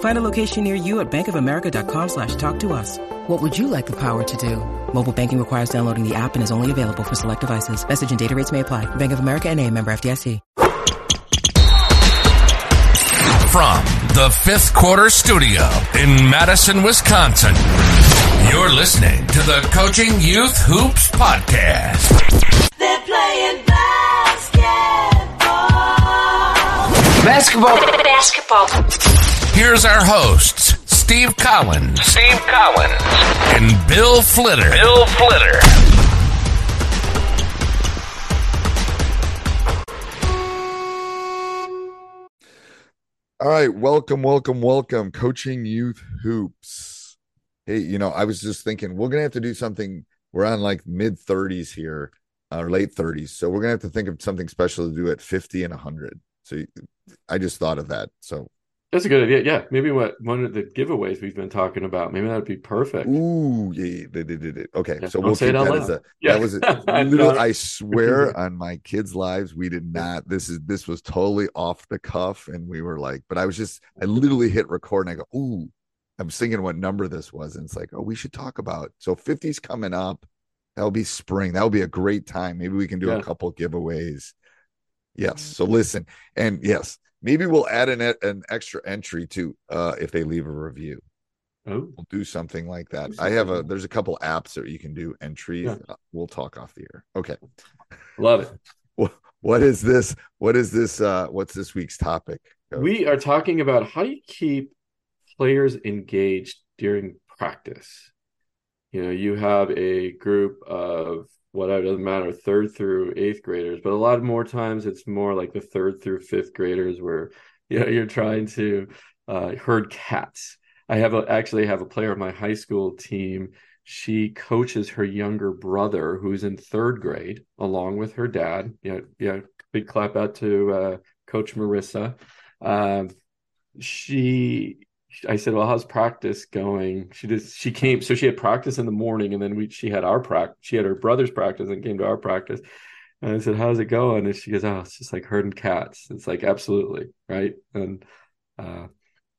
Find a location near you at bankofamerica.com slash talk to us. What would you like the power to do? Mobile banking requires downloading the app and is only available for select devices. Message and data rates may apply. Bank of America and a member FDIC. From the fifth quarter studio in Madison, Wisconsin, you're listening to the Coaching Youth Hoops Podcast. They're playing basketball. Basketball. Basketball. Here's our hosts, Steve Collins, Steve Collins, and Bill Flitter. Bill Flitter. All right, welcome, welcome, welcome, coaching youth hoops. Hey, you know, I was just thinking we're gonna have to do something. We're on like mid 30s here, uh, or late 30s, so we're gonna have to think of something special to do at 50 and 100. So I just thought of that. So That's a good idea. Yeah, maybe what one of the giveaways we've been talking about. Maybe that'd be perfect. Ooh, yeah, yeah, they did, did, did. Okay, Yeah, so we'll say keep that as a. Yeah. that was a, I swear on my kids' lives, we did not. This is this was totally off the cuff, and we were like, but I was just, I literally hit record, and I go, ooh, I'm thinking what number this was, and it's like, oh, we should talk about. So 50's coming up. That'll be spring. That'll be a great time. Maybe we can do Yeah. a couple giveaways. Yes. Mm. So listen, and yes, maybe we'll add an an extra entry to uh if they leave a review Oh, we'll do something like that. I have a there's a couple apps that you can do entries. Yeah. Uh, We'll talk off the air. Okay. love it. What what is this? What is this? Uh what's this week's topic? Coach? We are talking about how do you keep players engaged during practice. You know, you have a group of whatever doesn't matter, third through eighth graders, but a lot more times it's more like the third through fifth graders where you know you're trying to uh, herd cats. I have a, actually have a player of my high school team. She coaches her younger brother who's in third grade along with her dad. Yeah, yeah. Big clap out to uh, Coach Marissa. Um, she I said, "Well, how's practice going?" She just she came, so she had practice in the morning, and then we she had our practice. She had her brother's practice and came to our practice. And I said, "How's it going?" And she goes, "Oh, it's just like herding cats." It's like absolutely right. And uh,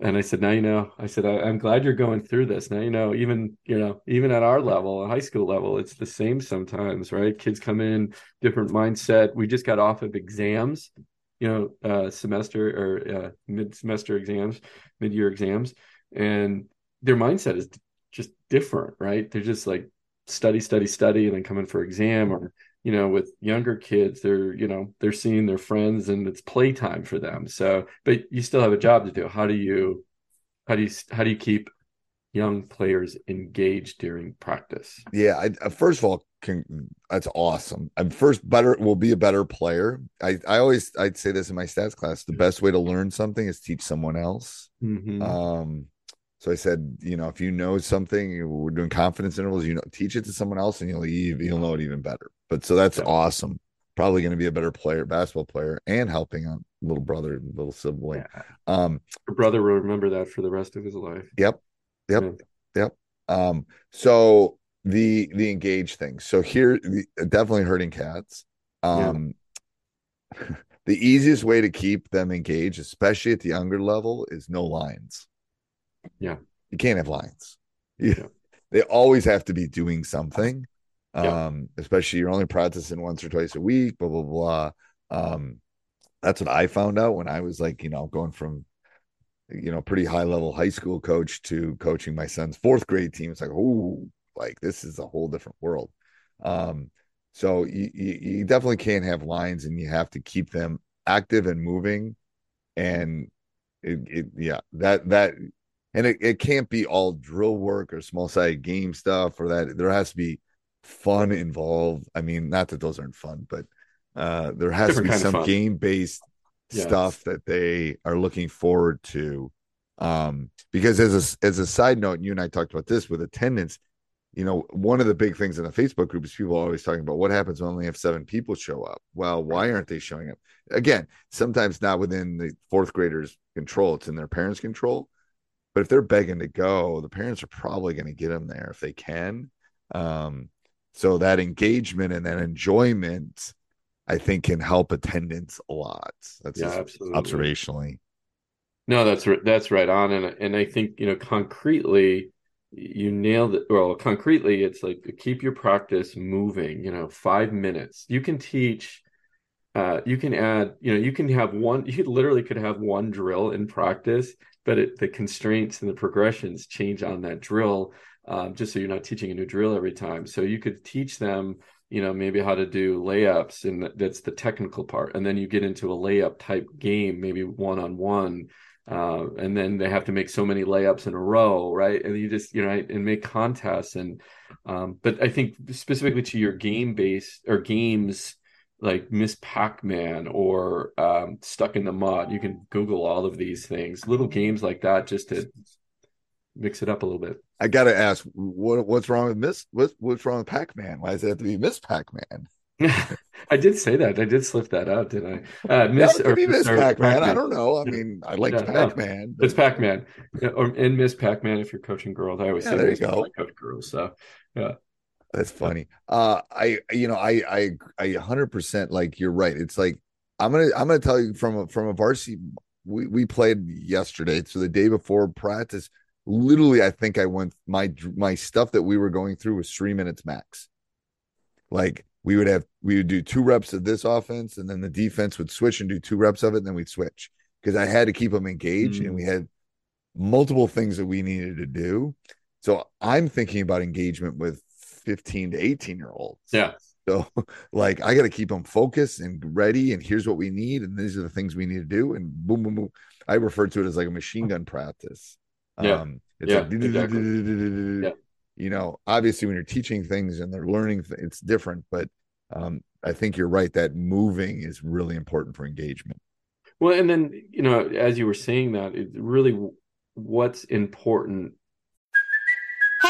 and I said, "Now you know." I said, I, "I'm glad you're going through this. Now you know. Even you know, even at our level, a high school level, it's the same sometimes, right? Kids come in different mindset. We just got off of exams." You know, uh, semester or uh, mid-semester exams, mid-year exams and their mindset is just different right? They're just like study study study and then come in for exam or you know with younger kids they're you know they're seeing their friends and it's playtime for them. So but you still have a job to do. How do you how do you how do you keep young players engaged during practice Yeah, I, uh, first of all, can, that's awesome. I'm first better will be a better player. I I always I'd say this in my stats class. The best way to learn something is teach someone else. Mhm. Um, so I said, you know, if you know something, we're doing confidence intervals. You know, teach it to someone else, and you'll you'll know it even better. But so that's awesome. Probably going to be a better player, basketball player, and helping a little brother, little sibling. Yeah. Um, your brother will remember that for the rest of his life Yep. Yep. Yeah. Yep. Um, so the the engage thing. So here the, definitely herding cats. Um the the easiest way to keep them engaged, especially at the younger level, is no lines. Yeah. You can't have lines. You- Yeah. They always have to be doing something. Yeah. Um, especially you're only practicing once or twice a week, blah, blah, blah. Um, that's what I found out when I was like, you know, going from you know, pretty high level high school coach to coaching my son's fourth grade team. It's like, oh, like this is a whole different world. Um, so you, you, you definitely can't have lines and you have to keep them active and moving. And it, it yeah, that, that, and it, it can't be all drill work or small side game stuff or that there has to be fun involved. I mean, not that those aren't fun, but uh, there has Different to be some game based Yes. stuff that they are looking forward to. Um, because as a as a side note, and you and I talked about this with attendance. You know, one of the big things in the Facebook group is people are always talking about what happens when only have seven people show up. Well, why aren't they showing up? Again, sometimes not within the fourth graders' control; it's in their parents' control. But if they're begging to go, the parents are probably going to get them there if they can. Um, so that engagement and that enjoyment, I think, can help attendance a lot. That's Yeah, observationally. No, that's that's right on, and and I think you know concretely, you nailed it. Well, concretely, it's like keep your practice moving. You know, five minutes. You can teach. Uh, you can add. You know, you can have one. You literally could have one drill in practice, but it, the constraints and the progressions change on that drill. Um, just so you're not teaching a new drill every time. So you could teach them you know maybe how to do layups and that's the technical part. And then you get into a layup type game maybe one on one and then they have to make so many layups in a row right? And you just you know and make contests. And um, but i think specifically to your game base or games like miss pac-man or um, stuck in the mud you can google all of these things little games like that just to mix it up a little bit I got to ask, what what's wrong with Miss? What, what's wrong with Pac Man? Why does it have to be Miss Pac Man? I did say that. I did slip that out, didn't I? Uh, Miss Miss, be Miss Pac Man. I don't know. I mean, I like Yeah. Pac Man. It's Pac Man, or and Miss Pac Man if you're coaching girls. I always Yeah, say there you go. I coach girls. So yeah, That's funny. Uh, I you know I I I hundred percent like you're right. It's like I'm gonna I'm gonna tell you from a, from a varsity. We we played yesterday, so the day before practice. Literally, I think I went my my stuff that we were going through was three minutes max. Like we would have we would do two reps of this offense, and then the defense would switch and do two reps of it, and then we'd switch because I had to keep them engaged, Mm. and we had multiple things that we needed to do. So I'm thinking about engagement with 15 to 18 year olds. yeah, So, like, I got to keep them focused and ready. And here's what we need. And these are the things we need to do. And boom, boom, boom. I refer to it as like a machine gun practice. Yeah. Um, it's Yeah, like, exactly. Yeah. you know, obviously when you're teaching things and they're learning, it's different. But um, I think you're right that moving is really important for engagement. Well, and then you know, as you were saying that, it really what's important.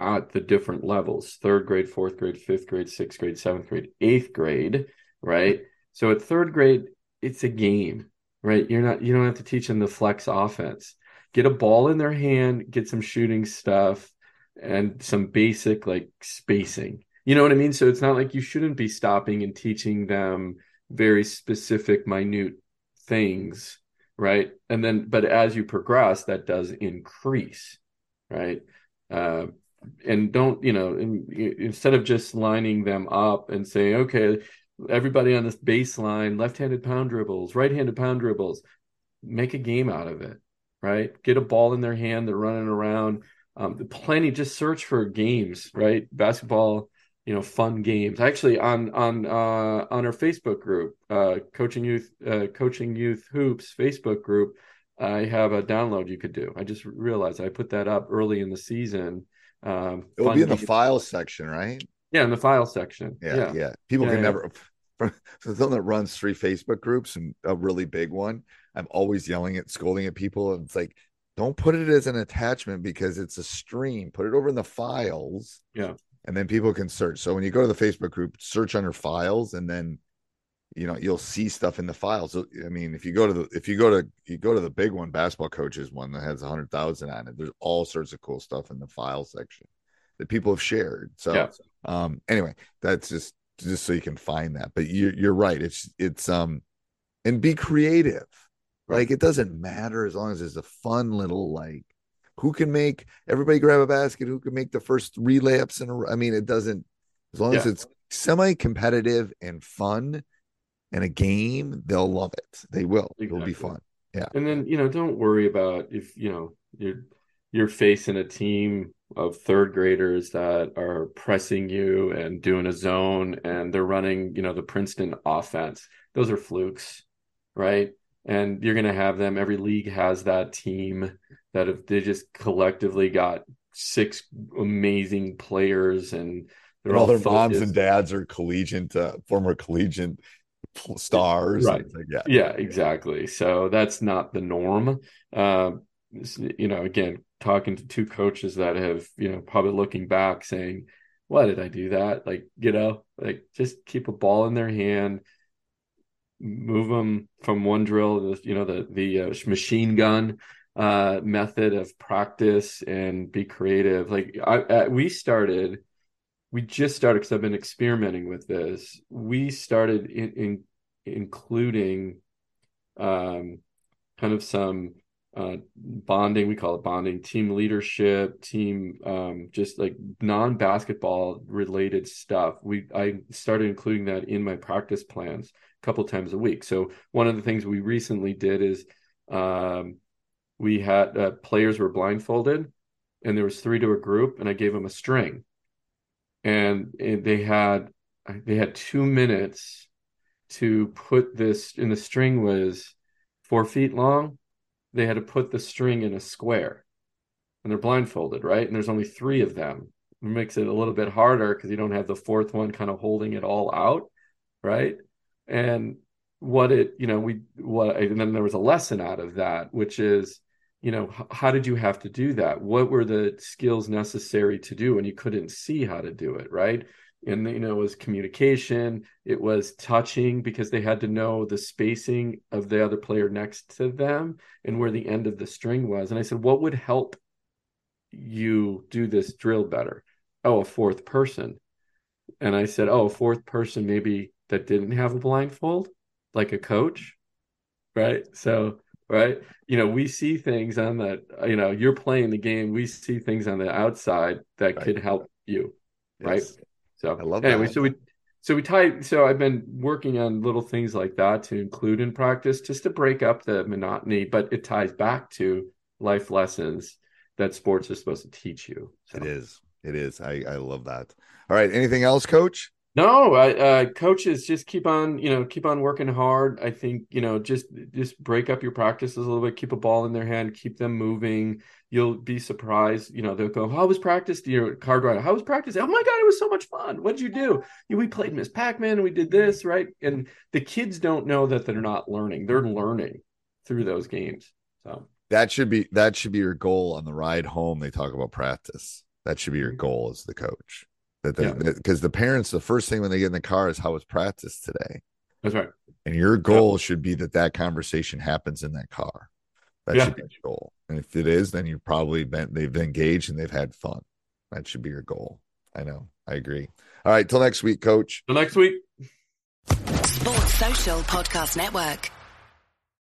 At the different levels third grade, fourth grade, fifth grade, sixth grade, seventh grade, eighth grade, right? So at third grade, it's a game, right? You're not, you don't have to teach them the flex offense. Get a ball in their hand, get some shooting stuff, and some basic like spacing. You know what I mean? So it's not like you shouldn't be stopping and teaching them very specific, minute things, right? And then, but as you progress, that does increase, right? Uh, and don't you know in, instead of just lining them up and saying okay everybody on this baseline left-handed pound dribbles right-handed pound dribbles make a game out of it right? Get a ball in their hand they're running around um, plenty just search for games right? Basketball you know fun games. Actually on on uh on our facebook group uh coaching youth uh coaching youth hoops facebook group i have a download you could do. I just realized i put that up early in the season um It'll be in the file section, right? yeah in the file section Yeah. Yeah. yeah People Yeah, can yeah. never from someone that runs three Facebook groups and a really big one. I'm always yelling at, scolding at people, and it's like, don't put it as an attachment because it's a stream. Put it over in the files. Yeah. And then people can search. So when you go to the Facebook group, search under files, and then you know you'll see stuff in the files. I mean, if you go to the if you go to you go to the big one, basketball coaches one that has a hundred thousand on it. There's all sorts of cool stuff in the file section that people have shared. So Yeah. um anyway, that's just just so you can find that. But you you're right. It's it's um and be creative. Like it doesn't matter as long as it's a fun little like who can make everybody grab a basket, who can make the first three layups in a row. I mean, it doesn't as long as it's semi-competitive and fun and a game, they'll love it. They will. It'll be fun. Yeah. And then, you know, don't worry about if, you know, you're you're facing a team of third graders that are pressing you and doing a zone and they're running, you know, the Princeton offense. Those are flukes, right? And you're going to have them. Every league has that team that if they just collectively got six amazing players and they're And all their moms and dads are collegiate, uh, former collegiate stars. Right. Like, yeah. Yeah, exactly. So that's not the norm. S- you know, again, talking to two coaches that have, you know, probably looking back saying, why did I do that? Like, you know, like just keep a ball in their hand, move them from one drill, you know, the, the uh, machine gun uh, method of practice and be creative. Like I, I we started, we just started because I've been experimenting with this. We started in, in including um, kind of some uh, bonding. We call it bonding, team leadership, team um, just like non-basketball related stuff. We I started including that in my practice plans a couple times a week. So one of the things we recently did is um, we had uh, players were blindfolded, and there was three to a group, and I gave them a string, and, they had they had two minutes to put this and the string was four feet long. They had to put the string in a square and they're blindfolded right? And there's only three of them. It makes it a little bit harder because you don't have the fourth one kind of holding it all out right? And what it you know we what and then there was a lesson out of that which is you know how did you have to do that? What were the skills necessary to do and you couldn't see how to do it right? And you know it was communication it was touching because they had to know the spacing of the other player next to them and where the end of the string was. And i said what would help you do this drill better? Oh a fourth person. And i said oh a fourth person maybe that didn't have a blindfold like a coach right? So right you know we see things on the you know you're playing the game we see things on the outside that Right. could help you right Yes. so I love anyway that. so we so we tie so i've been working on little things like that to include in practice just to break up the monotony but it ties back to life lessons that sports is supposed to teach you so. It is. It is. I, I love that. All right. Anything else, coach? No, I, uh, coaches just keep on, you know, keep on working hard. I think, you know, just just break up your practices a little bit, keep a ball in their hand, keep them moving. You'll be surprised. You know, they'll go, "How was practice?" Your card writer, "How was practice?" Oh my god, it was so much fun. What did you do? "Yeah, we played Miss Pac-Man and we did this, right? And the kids don't know that they're not learning. They're learning through those games. So That should be that should be your goal on the ride home. They talk about practice. That should be your goal as the coach. That Yeah. because the parents, the first thing when they get in the car is how was practice today, that's right. and your goal should be that that conversation happens in that car. That Yeah. should be your goal. And if it is, then you've probably been they've engaged and they've had fun. That should be your goal. I know. I agree. All right. Till next week, coach. Till next week. Sports Social Podcast Network.